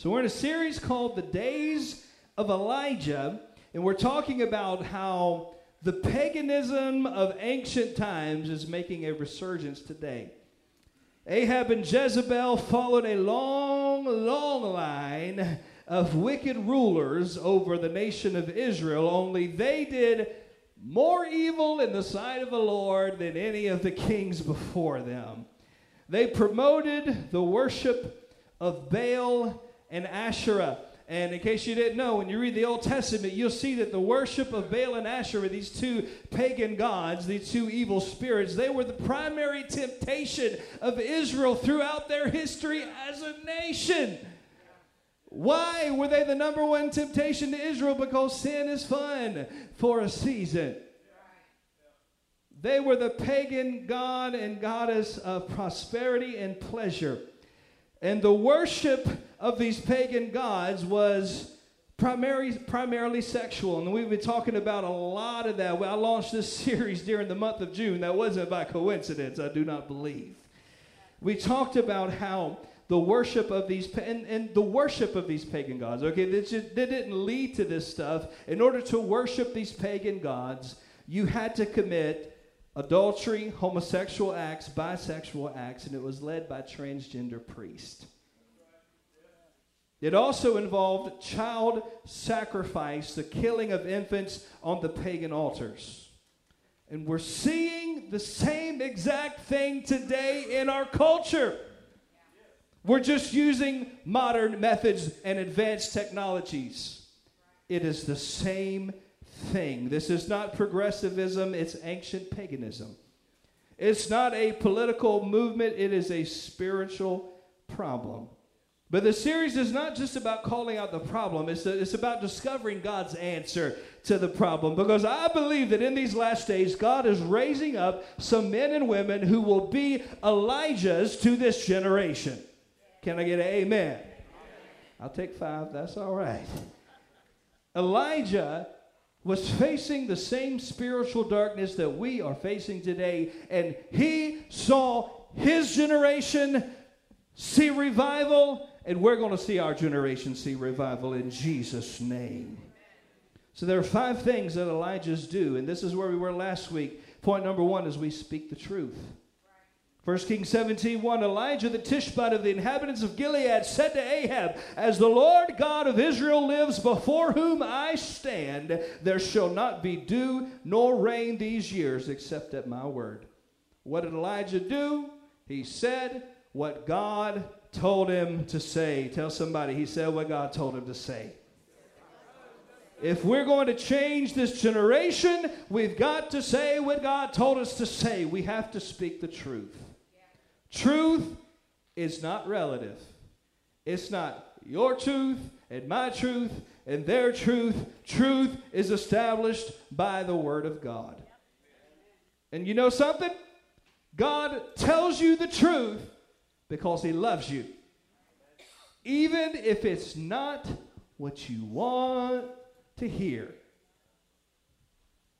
So, we're in a series called The Days of Elijah, and we're talking about how the paganism of ancient times is making a resurgence today. Ahab and Jezebel followed a long, long line of wicked rulers over the nation of Israel, only they did more evil in the sight of the Lord than any of the kings before them. They promoted the worship of Baal and Asherah. And in case you didn't know, when you read the Old Testament, you'll see that the worship of Baal and Asherah, these two pagan gods, these two evil spirits, they were the primary temptation of Israel throughout their history as a nation. Why were they the number one temptation to Israel? Because sin is fun for a season. They were the pagan god and goddess of prosperity and pleasure. And the worship of these pagan gods was primarily, primarily sexual. And we've been talking about a lot of that. I launched this series during the month of June. That wasn't by coincidence, I do not believe. We talked about how the worship of these and, and the worship of these pagan gods okay just, they didn't lead to this stuff in order to worship these pagan gods you had to commit adultery homosexual acts bisexual acts and it was led by transgender priests it also involved child sacrifice, the killing of infants on the pagan altars. And we're seeing the same exact thing today in our culture. We're just using modern methods and advanced technologies. It is the same thing. This is not progressivism, it's ancient paganism. It's not a political movement, it is a spiritual problem. But the series is not just about calling out the problem, it's, uh, it's about discovering God's answer to the problem. Because I believe that in these last days, God is raising up some men and women who will be Elijahs to this generation. Can I get an amen? I'll take five, that's all right. Elijah was facing the same spiritual darkness that we are facing today, and he saw his generation see revival and we're going to see our generation see revival in Jesus' name. So there are five things that Elijahs do, and this is where we were last week. Point number one is we speak the truth. 1 Kings 17, 1, Elijah the Tishbite of the inhabitants of Gilead said to Ahab, As the Lord God of Israel lives, before whom I stand, there shall not be dew nor rain these years except at my word. What did Elijah do? He said what God told him to say. Tell somebody, he said what God told him to say. If we're going to change this generation, we've got to say what God told us to say. We have to speak the truth. Truth is not relative. It's not your truth and my truth and their truth. Truth is established by the Word of God. And you know something? God tells you the truth because He loves you. Even if it's not what you want to hear.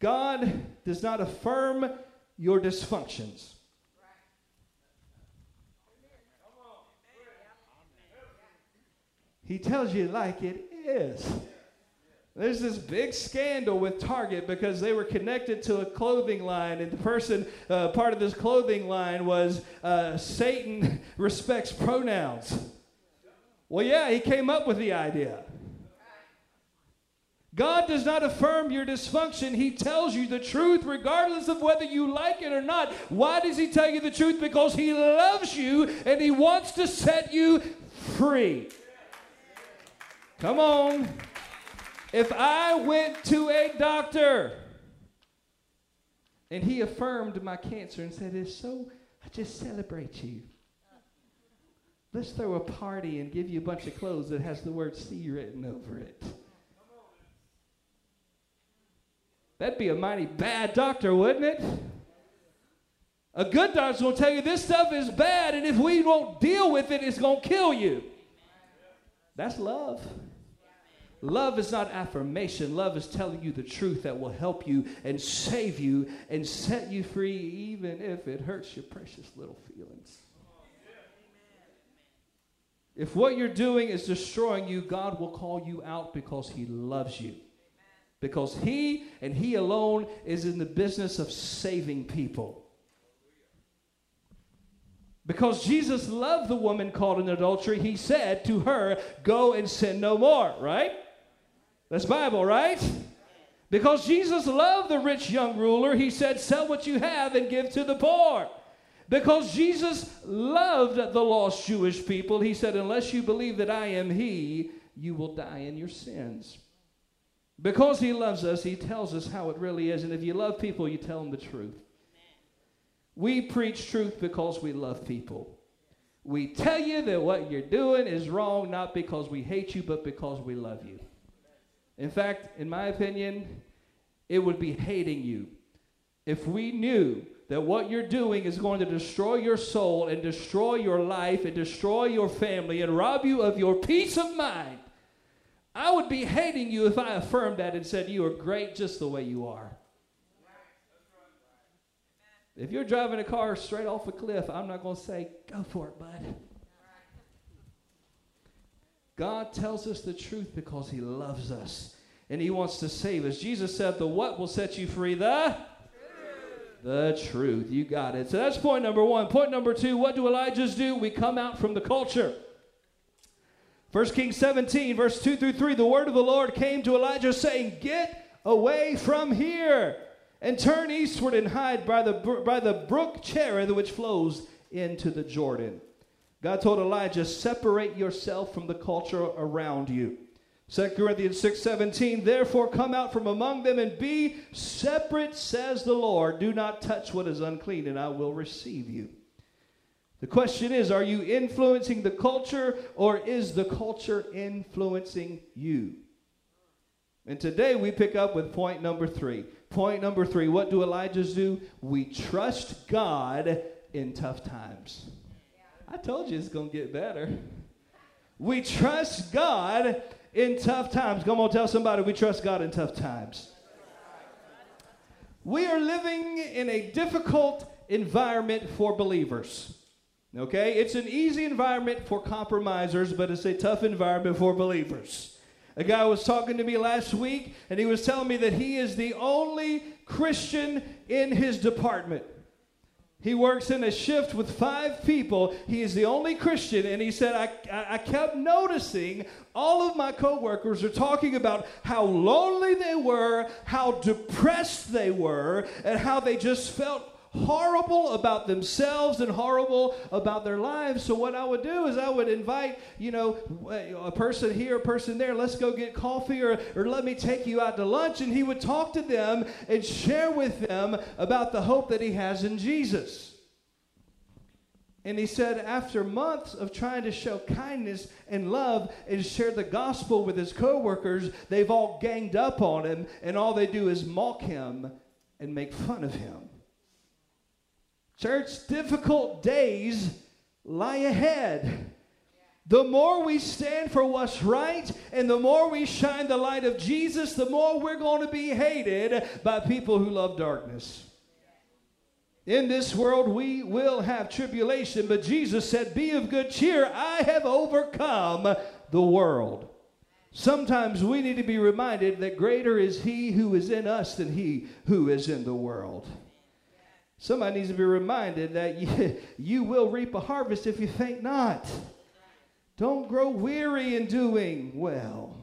God does not affirm your dysfunctions. He tells you like it is. There's this big scandal with Target because they were connected to a clothing line, and the person, uh, part of this clothing line was uh, Satan respects pronouns. Well, yeah, he came up with the idea. God does not affirm your dysfunction. He tells you the truth regardless of whether you like it or not. Why does He tell you the truth? Because He loves you and He wants to set you free. Come on. If I went to a doctor and he affirmed my cancer and said, It's so, I just celebrate you. Let's throw a party and give you a bunch of clothes that has the word C written over it. That'd be a mighty bad doctor, wouldn't it? A good doctor's gonna tell you this stuff is bad, and if we won't deal with it, it's gonna kill you. That's love. Love is not affirmation. Love is telling you the truth that will help you and save you and set you free, even if it hurts your precious little feelings. If what you're doing is destroying you, God will call you out because He loves you. Because He and He alone is in the business of saving people. Because Jesus loved the woman caught in adultery, He said to her, Go and sin no more, right? That's Bible, right? Because Jesus loved the rich young ruler, He said, Sell what you have and give to the poor. Because Jesus loved the lost Jewish people, he said, Unless you believe that I am he, you will die in your sins. Because he loves us, he tells us how it really is. And if you love people, you tell them the truth. We preach truth because we love people. We tell you that what you're doing is wrong, not because we hate you, but because we love you. In fact, in my opinion, it would be hating you if we knew that what you're doing is going to destroy your soul and destroy your life and destroy your family and rob you of your peace of mind, I would be hating you if I affirmed that and said you are great just the way you are. If you're driving a car straight off a cliff, I'm not going to say, go for it, bud. God tells us the truth because he loves us and he wants to save us. Jesus said, The what will set you free? The the truth. You got it. So that's point number one. Point number two what do Elijahs do? We come out from the culture. 1 Kings 17, verse 2 through 3 the word of the Lord came to Elijah saying, Get away from here and turn eastward and hide by the, by the brook Cherith, which flows into the Jordan. God told Elijah, Separate yourself from the culture around you. 2 Corinthians 6:17 Therefore come out from among them and be separate says the Lord do not touch what is unclean and I will receive you. The question is are you influencing the culture or is the culture influencing you? And today we pick up with point number 3. Point number 3 what do Elijahs do? We trust God in tough times. I told you it's going to get better. We trust God in tough times. Come on, tell somebody we trust God in tough times. We are living in a difficult environment for believers. Okay? It's an easy environment for compromisers, but it's a tough environment for believers. A guy was talking to me last week, and he was telling me that he is the only Christian in his department. He works in a shift with five people. He is the only Christian. And he said, I, I kept noticing all of my coworkers are talking about how lonely they were, how depressed they were, and how they just felt horrible about themselves and horrible about their lives. So what I would do is I would invite, you know, a person here, a person there, let's go get coffee or, or let me take you out to lunch. And he would talk to them and share with them about the hope that he has in Jesus. And he said, after months of trying to show kindness and love and share the gospel with his coworkers, they've all ganged up on him, and all they do is mock him and make fun of him. Church, difficult days lie ahead. The more we stand for what's right and the more we shine the light of Jesus, the more we're going to be hated by people who love darkness. In this world we will have tribulation, but Jesus said, Be of good cheer, I have overcome the world. Sometimes we need to be reminded that greater is He who is in us than He who is in the world. Somebody needs to be reminded that you, you will reap a harvest if you think not. Don't grow weary in doing well.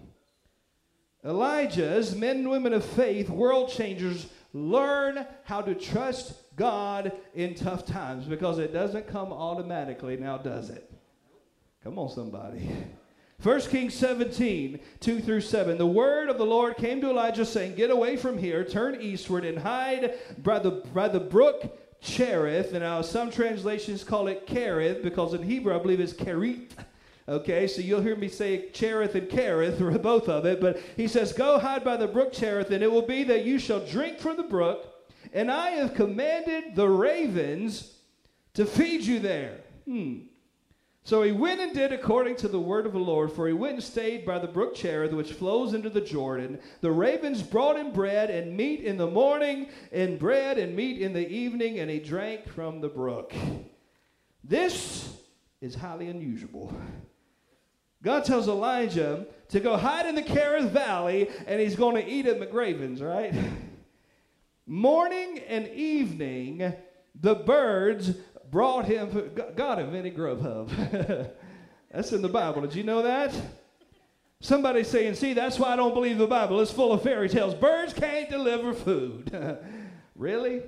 Elijah's men and women of faith, world changers, learn how to trust God in tough times because it doesn't come automatically now, does it? Come on, somebody. 1 Kings 17, 2 through 7. The word of the Lord came to Elijah, saying, Get away from here, turn eastward, and hide by the, by the brook Cherith. And now some translations call it Kerith, because in Hebrew I believe it's Kerith. Okay, so you'll hear me say Cherith and Kerith, or both of it. But he says, Go hide by the brook Cherith, and it will be that you shall drink from the brook, and I have commanded the ravens to feed you there. Hmm. So he went and did according to the word of the Lord, for he went and stayed by the brook Cherith, which flows into the Jordan. The ravens brought him bread and meat in the morning, and bread and meat in the evening, and he drank from the brook. This is highly unusual. God tells Elijah to go hide in the Kerith Valley and he's going to eat at McRaven's, right? Morning and evening, the birds brought him. God invented Grubhub. That's in the Bible. Did you know that? Somebody saying, see, that's why I don't believe the Bible. It's full of fairy tales. Birds can't deliver food. really?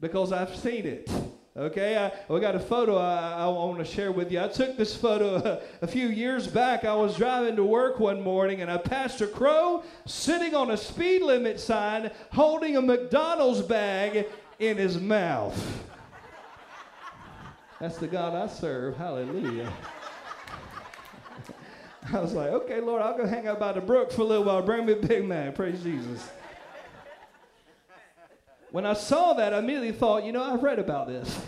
Because I've seen it. Okay, I, we got a photo I, I want to share with you. I took this photo a, a, few years back. I was driving to work one morning and I passed a crow sitting on a speed limit sign holding a McDonald's bag in his mouth. That's the God I serve. Hallelujah. I was like, okay, Lord, I'll go hang out by the brook for a little while. Bring me a Big Mac. Praise Jesus. When I saw that, I immediately thought, you know, I've read about this.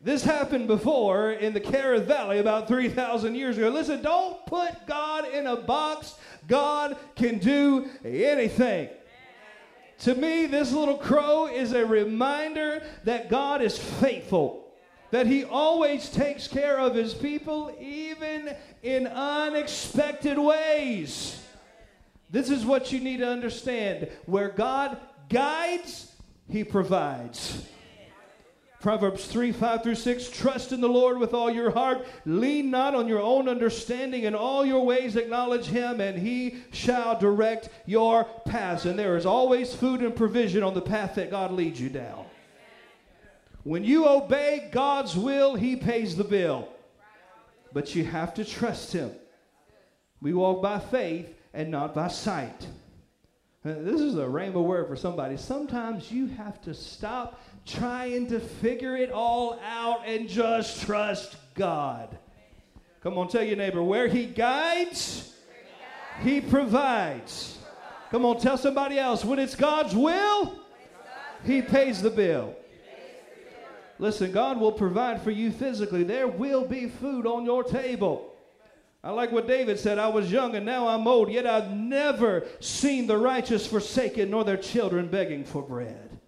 This happened before in the Kerith Valley about 3,000 years ago. Listen, don't put God in a box. God can do anything. To me, this little crow is a reminder that God is faithful, that He always takes care of His people, even in unexpected ways. This is what you need to understand. Where God guides, he provides. Proverbs 3 5 through 6 Trust in the Lord with all your heart. Lean not on your own understanding. In all your ways acknowledge him, and he shall direct your paths. And there is always food and provision on the path that God leads you down. When you obey God's will, he pays the bill. But you have to trust him. We walk by faith and not by sight. Uh, this is a rhema word for somebody. Sometimes you have to stop trying to figure it all out and just trust God. Come on, tell your neighbor where He guides, He provides. Come on, tell somebody else when it's God's will, He pays the bill. Listen, God will provide for you physically. There will be food on your table. I like what David said I was young and now I'm old, yet I've never seen the righteous forsaken nor their children begging for bread.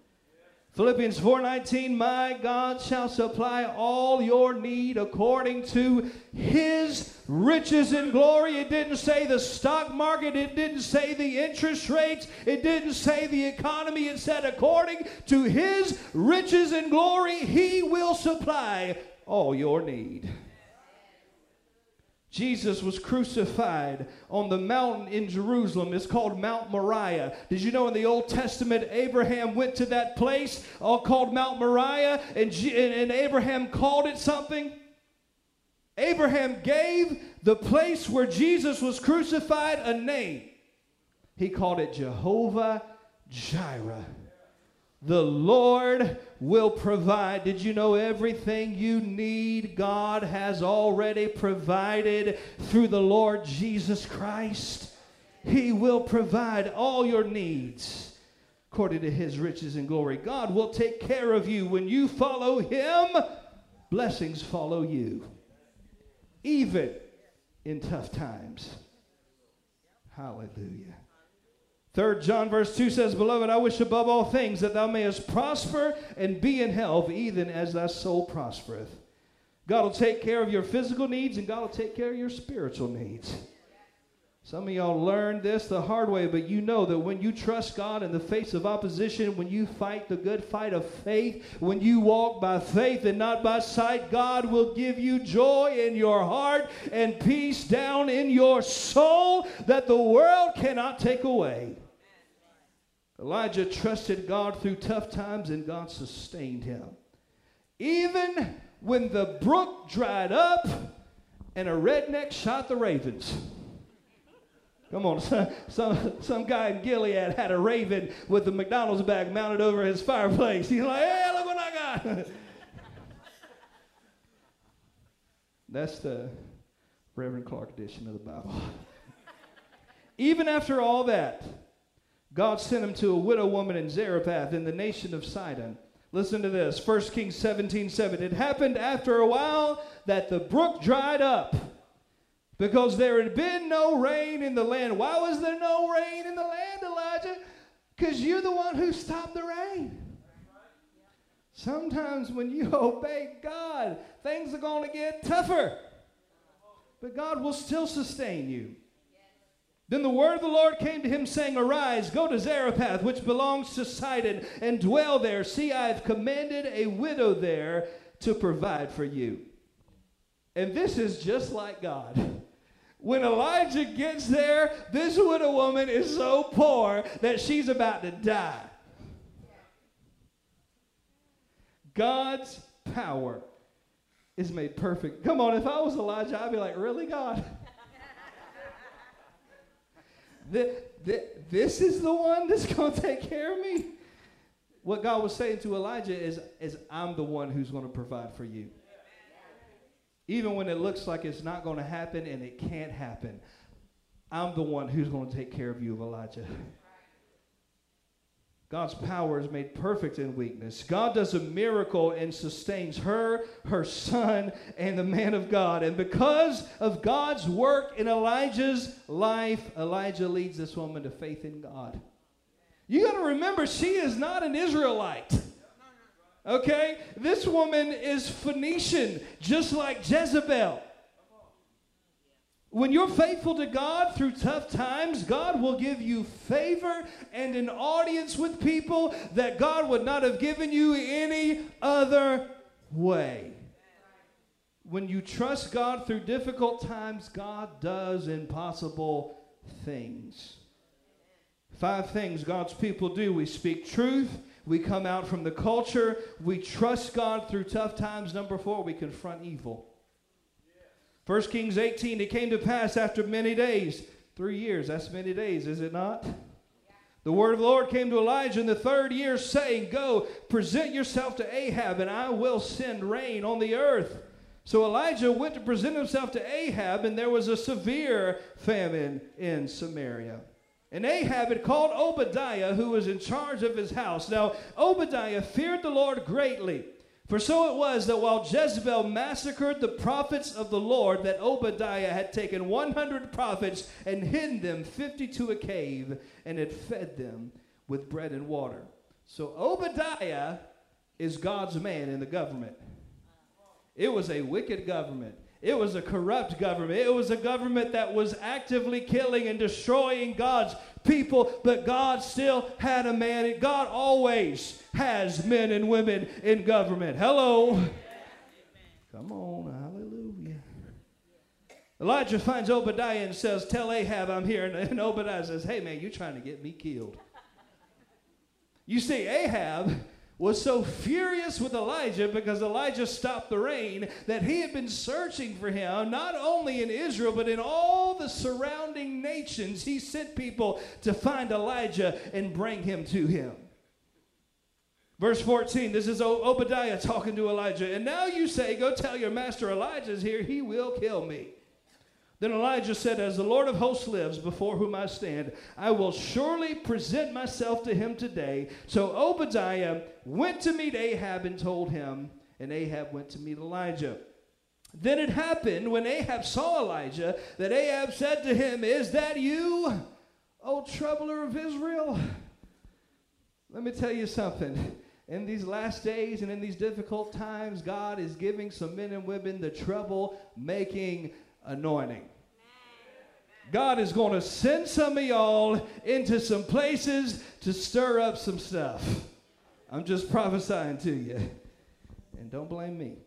Philippians 4:19 My God shall supply all your need according to his riches and glory. It didn't say the stock market, it didn't say the interest rates, it didn't say the economy. It said according to his riches and glory he will supply all your need. Jesus was crucified on the mountain in Jerusalem. It's called Mount Moriah. Did you know in the Old Testament, Abraham went to that place all called Mount Moriah, and, and Abraham called it something? Abraham gave the place where Jesus was crucified a name. He called it Jehovah Jireh. The Lord will provide. Did you know everything you need, God has already provided through the Lord Jesus Christ? He will provide all your needs according to his riches and glory. God will take care of you. When you follow him, blessings follow you, even in tough times. Hallelujah. Third John verse 2 says, Beloved, I wish above all things that thou mayest prosper and be in health, even as thy soul prospereth. God will take care of your physical needs and God will take care of your spiritual needs. Some of y'all learned this the hard way, but you know that when you trust God in the face of opposition, when you fight the good fight of faith, when you walk by faith and not by sight, God will give you joy in your heart and peace down in your soul that the world cannot take away. Elijah trusted God through tough times and God sustained him. Even when the brook dried up and a redneck shot the ravens. Come on, some, some, some guy in Gilead had a raven with the McDonald's bag mounted over his fireplace. He's like, hey, look what I got. That's the Reverend Clark edition of the Bible. Even after all that, God sent him to a widow woman in Zarephath in the nation of Sidon. Listen to this 1 Kings 17 7. It happened after a while that the brook dried up because there had been no rain in the land. Why was there no rain in the land, Elijah? Because you're the one who stopped the rain. Sometimes when you obey God, things are going to get tougher. but God will still sustain you. Then the word of the Lord came to him, saying, Arise, go to Zarephath, which belongs to Sidon, and dwell there. See, I have commanded a widow there to provide for you. And this is just like God. When Elijah gets there, this widow woman is so poor that she's about to die. God's power is made perfect. Come on, if I was Elijah, I'd be like, Really, God? this is the one that's going to take care of me? What God was saying to Elijah is, is I'm the one who's going to provide for you. Even when it looks like it's not going to happen and it can't happen, I'm the one who's going to take care of you, Elijah. God's power is made perfect in weakness. God does a miracle and sustains her, her son, and the man of God. And because of God's work in Elijah's life, Elijah leads this woman to faith in God. You got to remember, she is not an Israelite. Okay? This woman is Phoenician, just like Jezebel. When you're faithful to God through tough times, God will give you favor and an audience with people that God would not have given you any other way. When you trust God through difficult times, God does impossible things. Five things God's people do we speak truth, we come out from the culture, we trust God through tough times. Number four, we confront evil. 1 Kings 18, it came to pass after many days, three years, that's many days, is it not? The word of the Lord came to Elijah in the third year, saying, Go, present yourself to Ahab, and I will send rain on the earth. So Elijah went to present himself to Ahab, and there was a severe famine in Samaria. And Ahab had called Obadiah, who was in charge of his house. Now, Obadiah feared the Lord greatly for so it was that while Jezebel massacred the prophets of the Lord, that Obadiah had taken 100 prophets and hidden them 50 to a cave and had fed them with bread and water. So Obadiah is God's man in the government. It was a wicked government. It was a corrupt government. It was a government that was actively killing and destroying God's people, but God still had a man. God always has men and women in government. Hello. Come on, hallelujah. Elijah finds Obadiah and says, Tell Ahab I'm here. And, Obadiah says, Hey, man, you're trying to get me killed. You see, Ahab was so furious with Elijah because Elijah stopped the rain that he had been searching for him, not only in Israel, but in all the surrounding nations. He sent people to find Elijah and bring him to him. Verse 14, this is Obadiah talking to Elijah. And now you say, Go tell your master Elijah's here, he will kill me. Then Elijah said, As the Lord of hosts lives, before whom I stand, I will surely present myself to him today. So Obadiah went to meet Ahab and told him, and Ahab went to meet Elijah. Then it happened when Ahab saw Elijah that Ahab said to him, Is that you, O troubler of Israel? Let me tell you something. In these last days and in these difficult times, God is giving some men and women the trouble making anointing. God is going to send some of y'all into some places to stir up some stuff. I'm just prophesying to you. And don't blame me.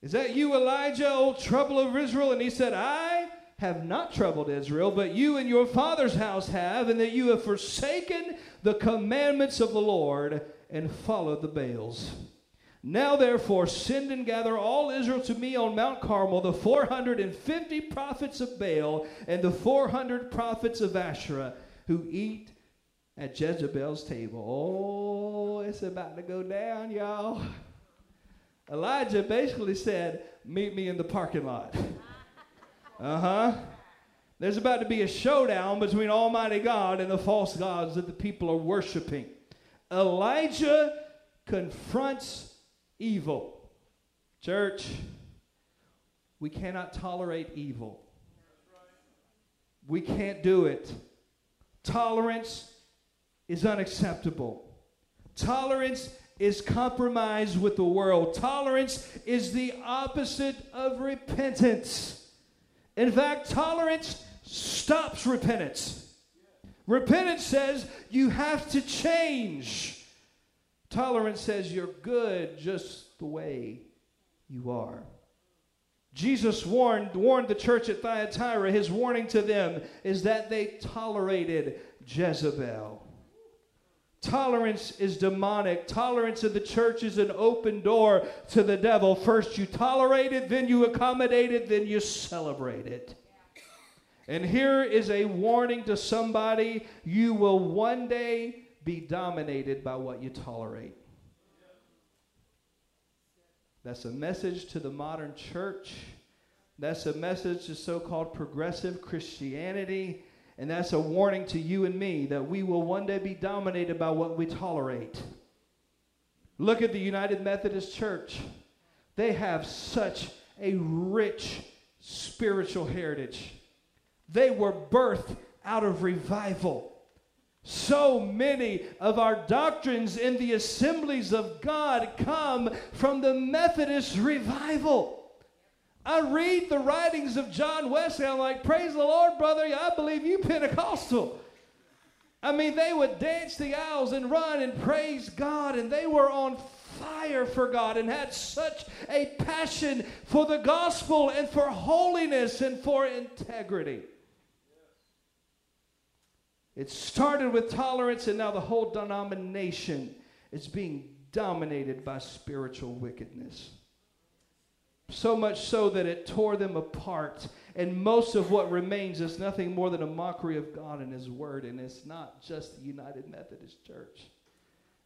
Is that you, Elijah, old trouble of Israel? And he said, I have not troubled Israel, but you and your father's house have, and that you have forsaken the commandments of the Lord and followed the Baals. Now, therefore, send and gather all Israel to me on Mount Carmel, the 450 prophets of Baal and the 400 prophets of Asherah who eat at Jezebel's table. Oh, it's about to go down, y'all. Elijah basically said, Meet me in the parking lot. Uh huh. There's about to be a showdown between Almighty God and the false gods that the people are worshiping. Elijah confronts evil. Church, we cannot tolerate evil. We can't do it. Tolerance is unacceptable. Tolerance is compromise with the world. Tolerance is the opposite of repentance. In fact, tolerance stops repentance. Repentance says you have to change. Tolerance says you're good just the way you are. Jesus warned, warned the church at Thyatira, his warning to them is that they tolerated Jezebel. Tolerance is demonic. Tolerance of the church is an open door to the devil. First you tolerate it, then you accommodate it, then you celebrate it. And here is a warning to somebody you will one day be dominated by what you tolerate. That's a message to the modern church. That's a message to so called progressive Christianity. And that's a warning to you and me that we will one day be dominated by what we tolerate. Look at the United Methodist Church. They have such a rich spiritual heritage. They were birthed out of revival. So many of our doctrines in the assemblies of God come from the Methodist revival. I read the writings of John Wesley. I'm like, praise the Lord, brother. I believe you Pentecostal. I mean, they would dance the aisles and run and praise God, and they were on fire for God and had such a passion for the gospel and for holiness and for integrity. It started with tolerance, and now the whole denomination is being dominated by spiritual wickedness. So much so that it tore them apart. And most of what remains is nothing more than a mockery of God and His Word. And it's not just the United Methodist Church,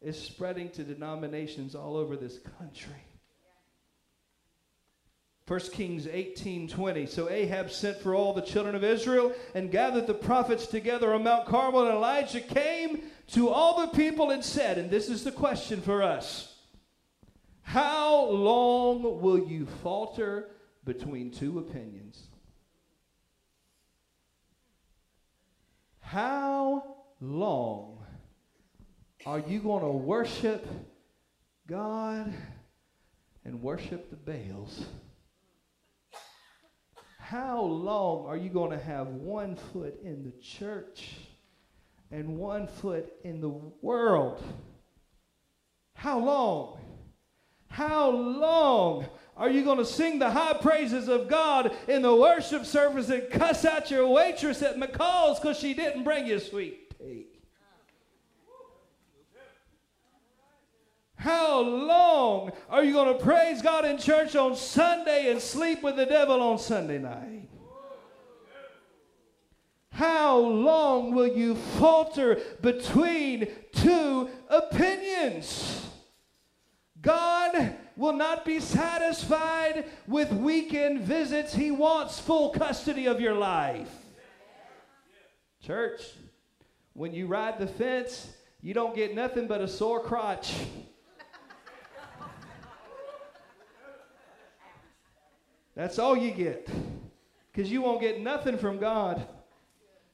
it's spreading to denominations all over this country. 1 Kings 18 20. So Ahab sent for all the children of Israel and gathered the prophets together on Mount Carmel. And Elijah came to all the people and said, and this is the question for us How long will you falter between two opinions? How long are you going to worship God and worship the Baals? How long are you going to have one foot in the church and one foot in the world? How long? How long are you going to sing the high praises of God in the worship service and cuss out your waitress at McCall's because she didn't bring you sweet tea? How long are you going to praise God in church on Sunday and sleep with the devil on Sunday night? How long will you falter between two opinions? God will not be satisfied with weekend visits. He wants full custody of your life. Church, when you ride the fence, you don't get nothing but a sore crotch. That's all you get. Because you won't get nothing from God.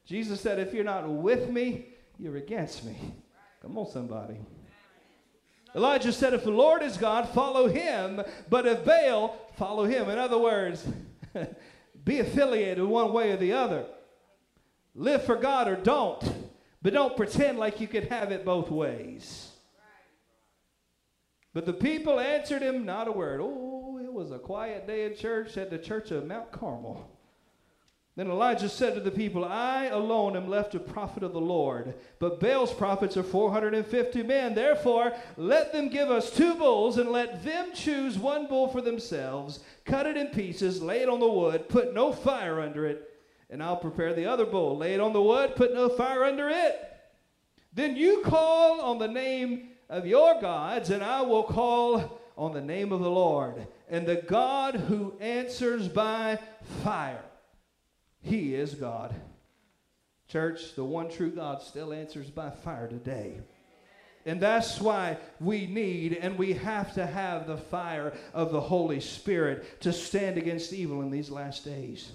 Jesus said, if you're not with me, you're against me. Come on, somebody. Elijah said, if the Lord is God, follow him. But if Baal, follow him. In other words, be affiliated one way or the other. Live for God or don't. But don't pretend like you could have it both ways. But the people answered him not a word. Oh, was a quiet day in church at the church of Mount Carmel. Then Elijah said to the people, I alone am left a prophet of the Lord, but Baal's prophets are 450 men. Therefore, let them give us two bulls, and let them choose one bull for themselves, cut it in pieces, lay it on the wood, put no fire under it, and I'll prepare the other bull, lay it on the wood, put no fire under it. Then you call on the name of your gods, and I will call on the name of the Lord. And the God who answers by fire, he is God. Church, the one true God still answers by fire today. And that's why we need and we have to have the fire of the Holy Spirit to stand against evil in these last days.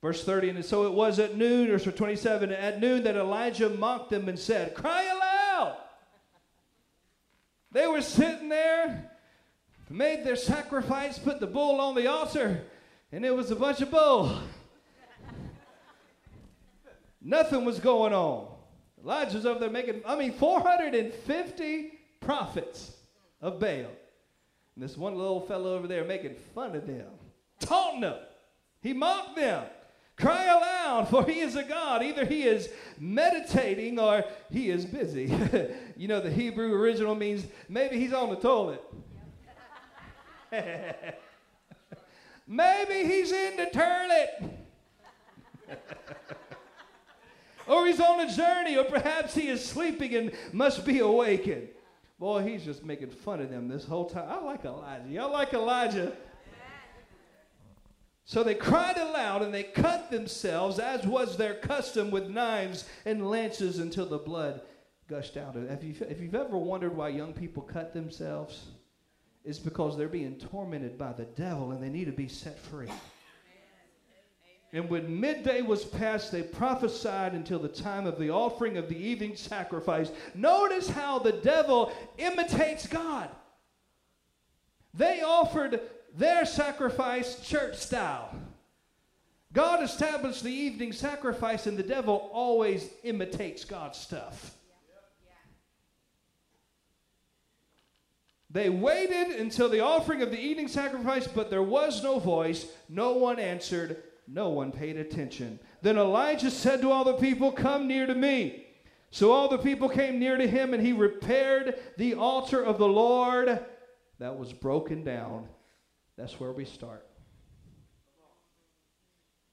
Verse 30, and so it was at noon, or 27, at noon that Elijah mocked them and said, Cry They were sitting there, made their sacrifice, put the bull on the altar, and it was a bunch of bull. Nothing was going on. Elijah's over there making, I mean, 450 prophets of Baal. And this one little fellow over there making fun of them, taunting them. He mocked them. Cry aloud, for he is a God. Either he is meditating or he is busy. you know, the Hebrew original means maybe he's on the toilet. maybe he's in the toilet. or he's on a journey, or perhaps he is sleeping and must be awakened. Boy, he's just making fun of them this whole time. I like Elijah. Y'all like Elijah? So they cried aloud and they cut themselves, as was their custom, with knives and lances until the blood gushed out. If, you, if you've ever wondered why young people cut themselves, it's because they're being tormented by the devil and they need to be set free. And when midday was past, they prophesied until the time of the offering of the evening sacrifice. Notice how the devil imitates God. They offered their sacrifice church style. God established the evening sacrifice, and the devil always imitates God's stuff. They waited until the offering of the evening sacrifice, but there was no voice. No one answered. No one paid attention. Then Elijah said to all the people, Come near to me. So all the people came near to him, and he repaired the altar of the Lord that was broken down that's where we start.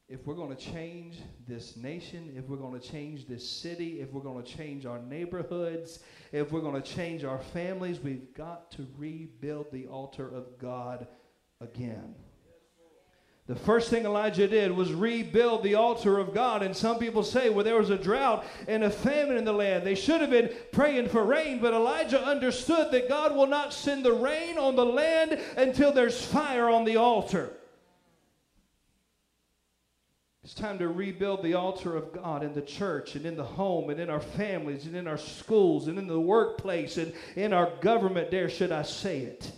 If we're going to change this nation, if we're going to change this city, if we're going to change our neighborhoods, if we're going to change our families, we've got to rebuild the altar of God again. The first thing Elijah did was rebuild the altar of God. And some people say, well, there was a drought and a famine in the land. They should have been praying for rain, but Elijah understood that God will not send the rain on the land until there's fire on the altar. It's time to rebuild the altar of God in the church and in the home and in our families and in our schools and in the workplace and in our government, There, should I say it.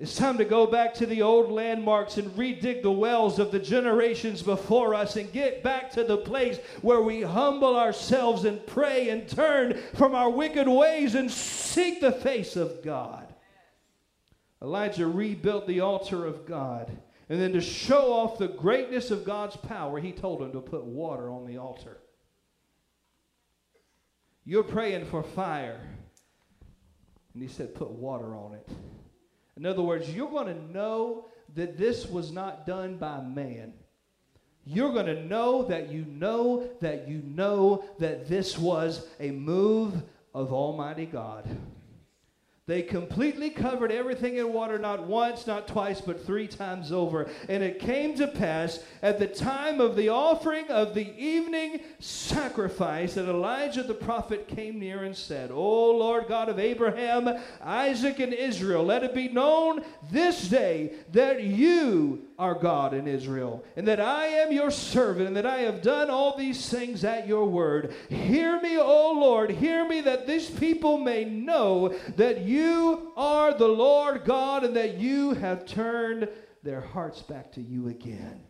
It's time to go back to the old landmarks and redig the wells of the generations before us and get back to the place where we humble ourselves and pray and turn from our wicked ways and seek the face of God. Elijah rebuilt the altar of God. And then to show off the greatness of God's power, he told him to put water on the altar. You're praying for fire. And he said, put water on it. In other words, you're going to know that this was not done by man. You're going to know that you know that you know that this was a move of Almighty God. They completely covered everything in water, not once, not twice, but three times over. And it came to pass at the time of the offering of the evening sacrifice that Elijah the prophet came near and said, O Lord God of Abraham, Isaac, and Israel, let it be known this day that you are God in Israel, and that I am your servant, and that I have done all these things at your word. Hear me, O Lord, hear me, that these people may know that you are the Lord God, and that you have turned their hearts back to you again.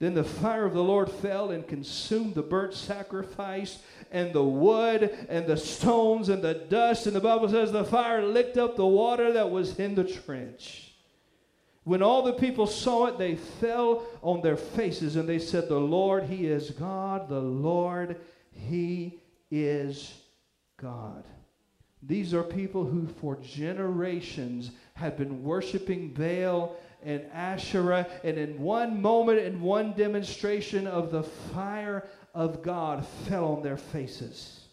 Then the fire of the Lord fell and consumed the burnt sacrifice and the wood and the stones and the dust. And the Bible says the fire licked up the water that was in the trench. When all the people saw it, they fell on their faces and they said, The Lord, He is God. The Lord, He is God. These are people who, for generations, had been worshiping Baal and Asherah, and in one moment, in one demonstration of the fire of God, fell on their faces.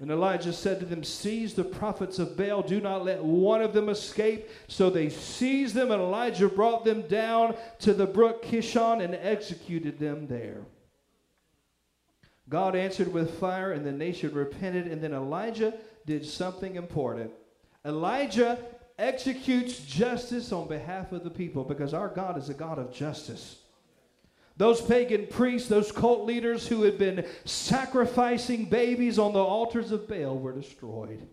And Elijah said to them, Seize the prophets of Baal, do not let one of them escape. So they seized them, and Elijah brought them down to the brook Kishon and executed them there. God answered with fire, and the nation repented. And then Elijah did something important. Elijah executes justice on behalf of the people because our God is a God of justice. Those pagan priests, those cult leaders who had been sacrificing babies on the altars of Baal were destroyed.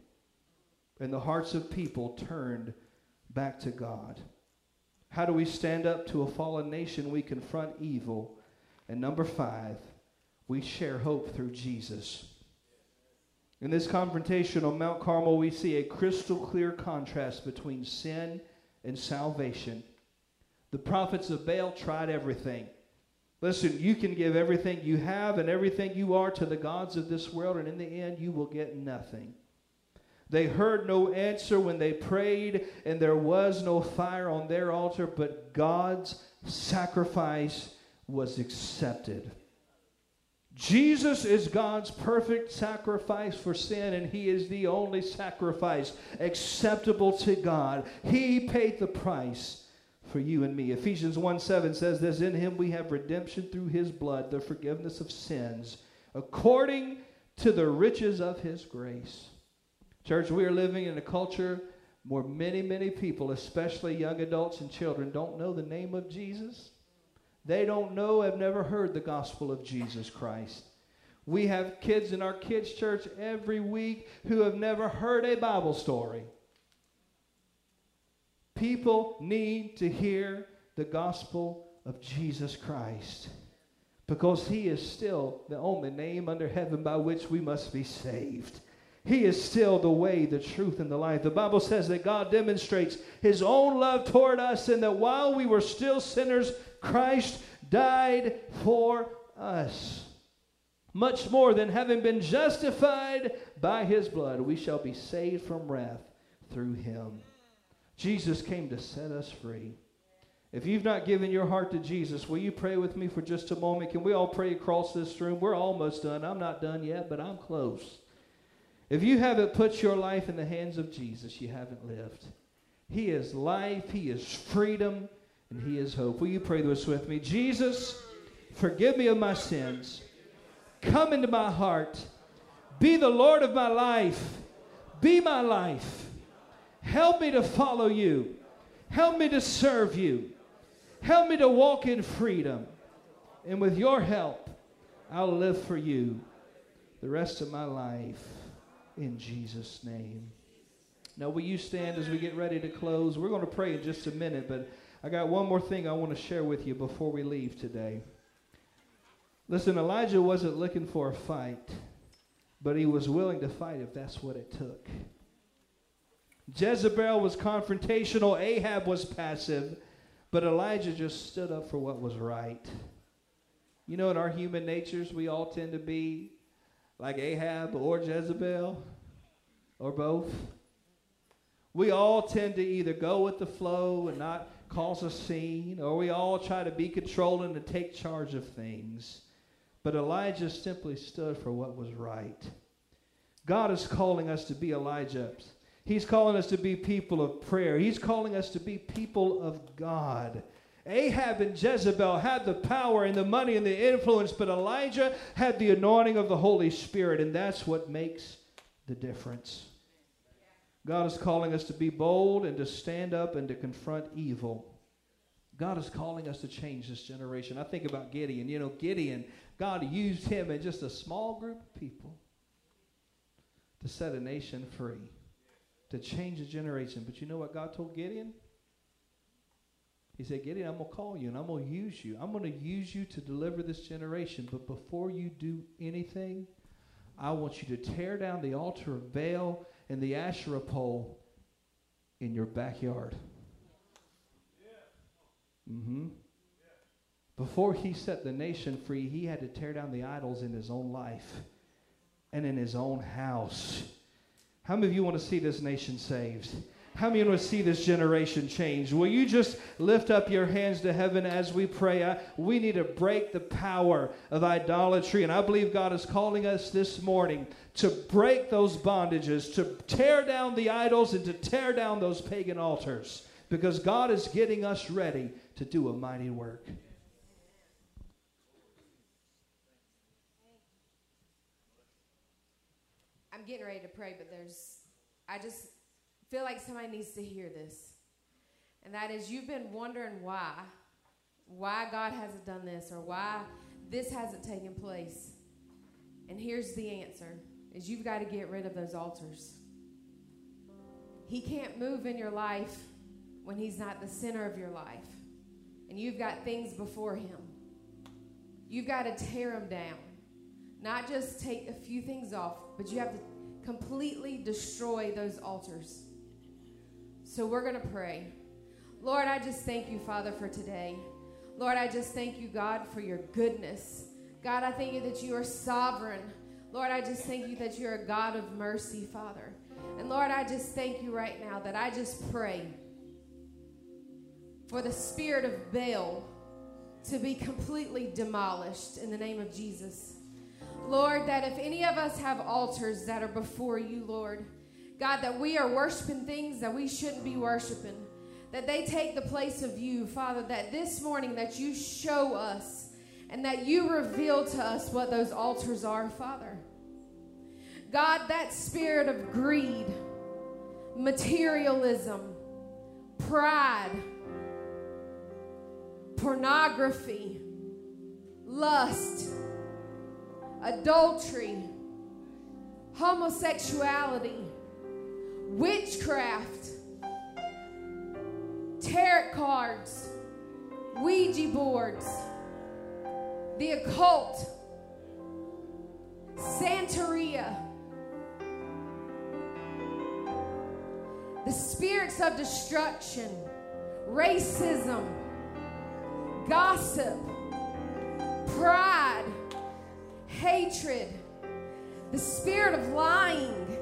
and the hearts of people turned back to God. How do we stand up to a fallen nation? We confront evil. And number five, we share hope through Jesus. In this confrontation on Mount Carmel, we see a crystal clear contrast between sin and salvation. The prophets of Baal tried everything. Listen, you can give everything you have and everything you are to the gods of this world, and in the end, you will get nothing. They heard no answer when they prayed, and there was no fire on their altar, but God's sacrifice was accepted. Jesus is God's perfect sacrifice for sin, and He is the only sacrifice acceptable to God. He paid the price for you and me. Ephesians 1 7 says this In Him we have redemption through His blood, the forgiveness of sins, according to the riches of His grace. Church, we are living in a culture where many, many people, especially young adults and children, don't know the name of Jesus. They don't know, have never heard the gospel of Jesus Christ. We have kids in our kids' church every week who have never heard a Bible story. People need to hear the gospel of Jesus Christ because he is still the only name under heaven by which we must be saved. He is still the way, the truth, and the life. The Bible says that God demonstrates His own love toward us, and that while we were still sinners, Christ died for us. Much more than having been justified by His blood, we shall be saved from wrath through Him. Jesus came to set us free. If you've not given your heart to Jesus, will you pray with me for just a moment? Can we all pray across this room? We're almost done. I'm not done yet, but I'm close. If you haven't put your life in the hands of Jesus, you haven't lived. He is life, He is freedom, and He is hope. Will you pray this with me? Jesus, forgive me of my sins. Come into my heart. Be the Lord of my life. Be my life. Help me to follow you. Help me to serve you. Help me to walk in freedom. And with your help, I'll live for you the rest of my life in Jesus' name. Now, will you stand as we get ready to close? We're going to pray in just a minute, but I got one more thing I want to share with you before we leave today. Listen, Elijah wasn't looking for a fight, but he was willing to fight if that's what it took. Jezebel was confrontational, Ahab was passive, but Elijah just stood up for what was right. You know, in our human natures, we all tend to be like Ahab or Jezebel or both. We all tend to either go with the flow and not cause a scene, or we all try to be controlling and take charge of things. But Elijah simply stood for what was right. God is calling us to be Elijah. He's calling us to be people of prayer. He's calling us to be people of God. Ahab and Jezebel had the power and the money and the influence, but Elijah had the anointing of the Holy Spirit, and that's what makes the difference. God is calling us to be bold and to stand up and to confront evil. God is calling us to change this generation. I think about Gideon. You know, Gideon, God used him and just a small group of people to set a nation free, to change a generation. But you know what God told Gideon? He said, Gideon, I'm going to call you and I'm going to use you. I'm going to use you to deliver this generation. But before you do anything, I want you to tear down the altar of Baal and the Asherah pole in your backyard. Mm-hmm. Before he set the nation free, he had to tear down the idols in his own life and in his own house. How many of you want to see this nation saved? How many want to see this generation change? Will you just lift up your hands to heaven as we pray? I, we need to break the power of idolatry. And I believe God is calling us this morning to break those bondages, to tear down the idols, and to tear down those pagan altars. Because God is getting us ready to do a mighty work. I'm getting ready to pray, but there's, I just feel like somebody needs to hear this. And that is you've been wondering why. Why God hasn't done this or why this hasn't taken place. And here's the answer is you've got to get rid of those altars. He can't move in your life when He's not the center of your life. And you've got things before Him. You've got to tear them down. Not just take a few things off, but you have to completely destroy those altars. So we're going to pray. Lord, I just thank you, Father, for today. Lord, I just thank you, God, for your goodness. God, I thank you that you are sovereign. Lord, I just thank you that you're a God of mercy, Father. And Lord, I just thank you right now that I just pray for the spirit of Baal to be completely demolished in the name of Jesus. Lord, that if any of us have altars that are before you, Lord, God, that we are worshiping things that we shouldn't be worshiping, that they take the place of you, Father, that this morning that you show us and that you reveal to us what those altars are, Father. God, that spirit of greed, materialism, pride, pornography, lust, adultery, homosexuality, witchcraft, tarot cards, Ouija boards, the occult, Santeria, the spirits of destruction, racism, gossip, pride, hatred, the spirit of lying.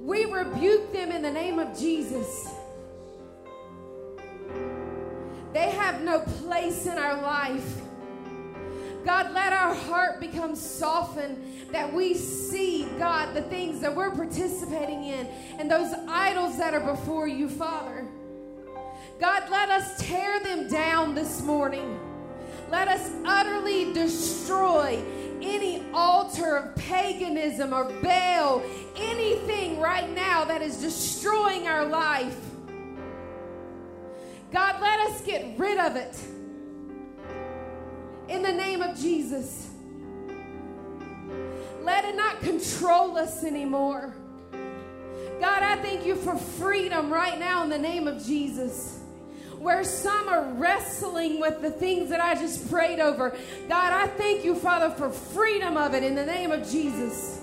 We rebuke them in the name of Jesus. They have no place in our life. God, let our heart become softened that we see, God, the things that we're participating in and those idols that are before you, Father. God, let us tear them down this morning. Let us utterly destroy any altar of paganism or Baal, anything right now that is destroying our life. God, let us get rid of it in the name of Jesus. Let it not control us anymore. God, I thank you for freedom right now in the name of Jesus where some are wrestling with the things that I just prayed over. God, I thank you, Father, for freedom of it in the name of Jesus.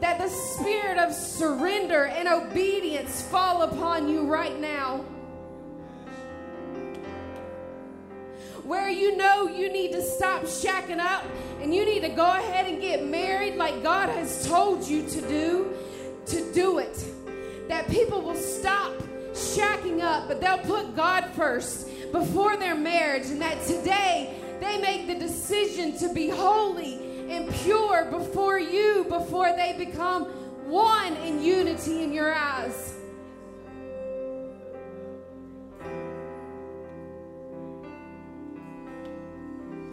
That the spirit of surrender and obedience fall upon you right now. Where you know you need to stop shacking up and you need to go ahead and get married like God has told you to do, to do it. That people will stop shacking up, but they'll put God first before their marriage, and that today they make the decision to be holy and pure before you before they become one in unity in your eyes.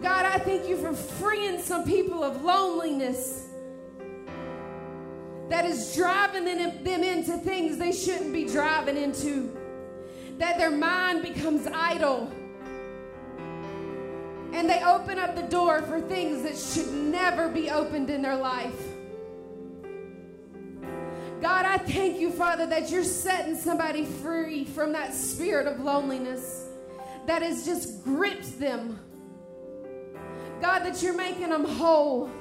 God, I thank you for freeing some people of loneliness that is driving them into things they shouldn't be driving into, that their mind becomes idle. And they open up the door for things that should never be opened in their life. God, I thank you, Father, that you're setting somebody free from that spirit of loneliness that has just gripped them. God, that you're making them whole.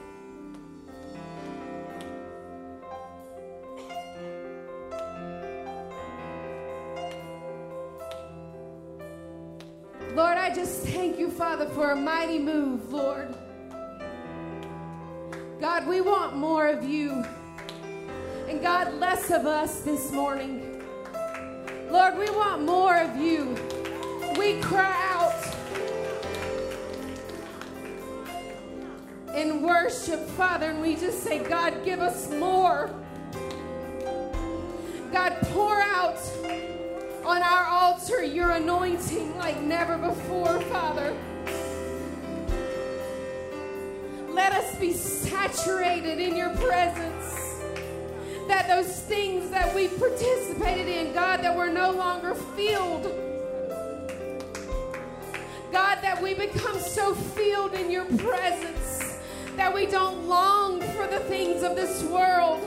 Lord, I just thank you, Father, for a mighty move, Lord. God, we want more of you. And God, less of us this morning. Lord, we want more of you. We cry out in worship, Father, and we just say, God, give us more. God, pour out on our altar your anointing like never before, Father. Let us be saturated in your presence. That those things that we participated in, God, that we're no longer filled. God, that we become so filled in your presence that we don't long for the things of this world.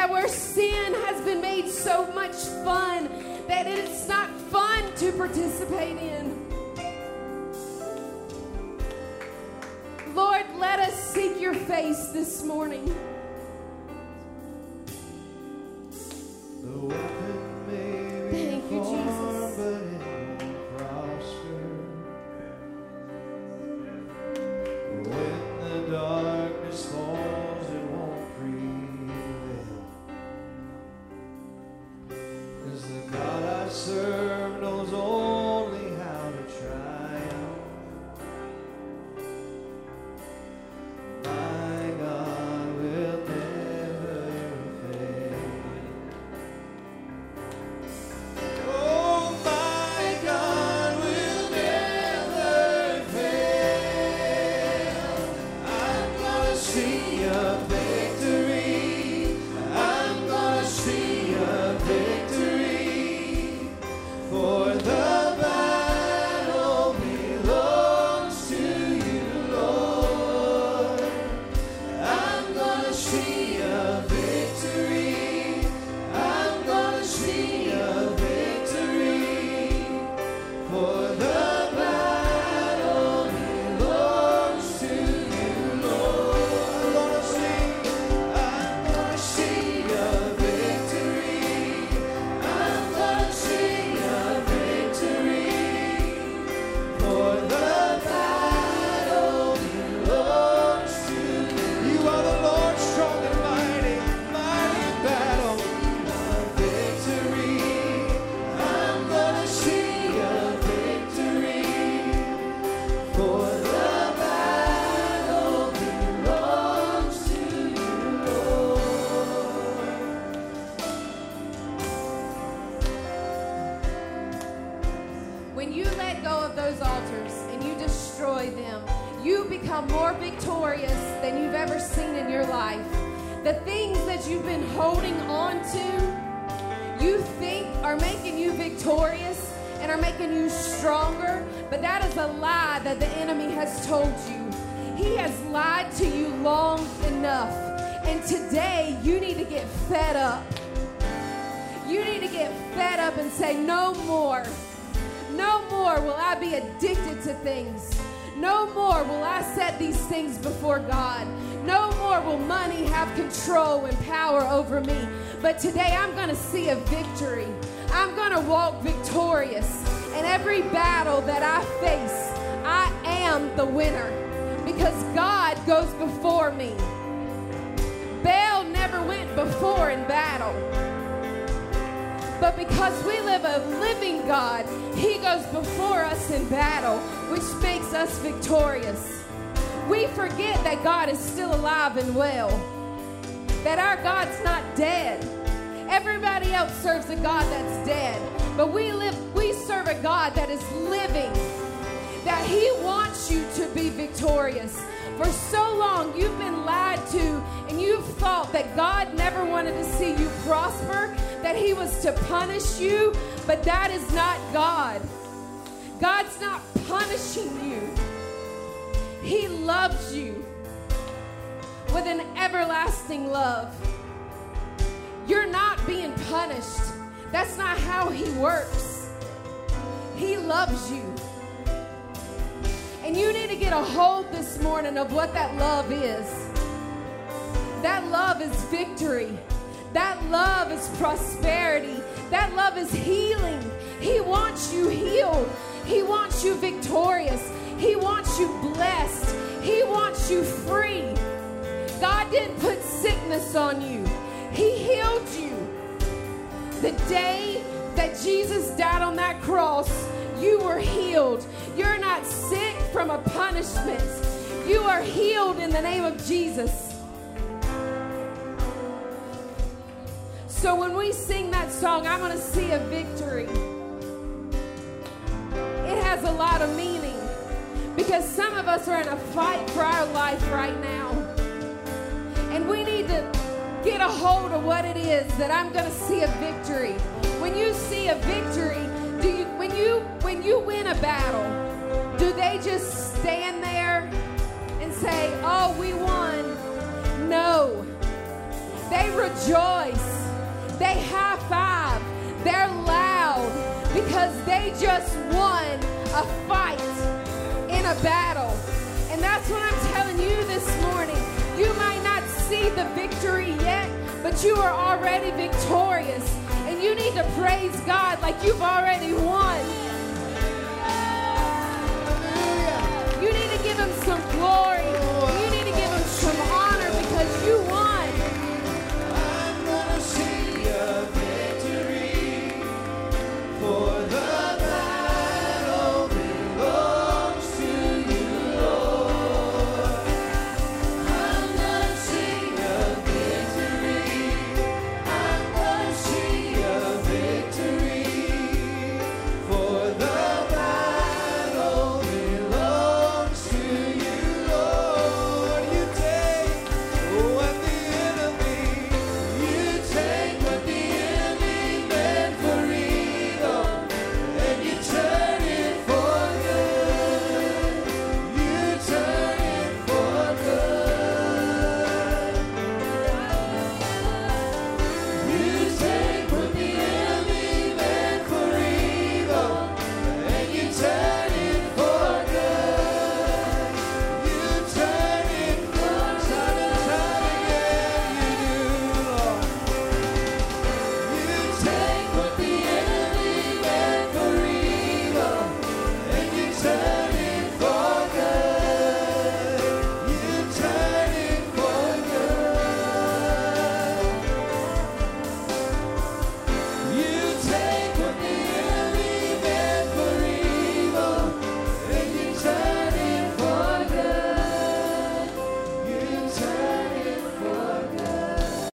That where sin has been made so much fun that it's not fun to participate in. Lord, let us seek your face this morning. More will I be addicted to things. No more will I set these things before God. No more will money have control and power over me. But today I'm going to see a victory. I'm going to walk victorious. In every battle that I face, I am the winner because God goes before me. Baal never went before in battle. But because we live a living God, He goes before us in battle, which makes us victorious. We forget that God is still alive and well, that our God's not dead. Everybody else serves a God that's dead, but we live we serve a God that is living. That he wants you to be victorious. For so long you've been lied to and you've thought that God never wanted to see you prosper, that he was to punish you, but that is not God. God's not punishing you. He loves you with an everlasting love. You're not being punished. That's not how He works. He loves you. And you need to get a hold this morning of what that love is. That love is victory. That love is prosperity. That love is healing. He wants you healed. He wants you victorious. He wants you blessed. He wants you free. God didn't put sickness on you, He healed you. The day that Jesus died on that cross, you were healed. You're not sick from a punishment. You are healed in the name of Jesus. So when we sing that song, I'm going to see a victory. It has a lot of meaning because some of us are in a fight for our life right now. And we need to get a hold of what it is that I'm going to see a victory. When you see a victory, do you when you when you win a battle, do they just stand there and say, "Oh, we won"? No. They rejoice. They high five. They're loud because they just won a fight in a battle. And that's what I'm telling you this morning. You might not see the victory yet, but you are already victorious. And you need to praise God like you've already won glory.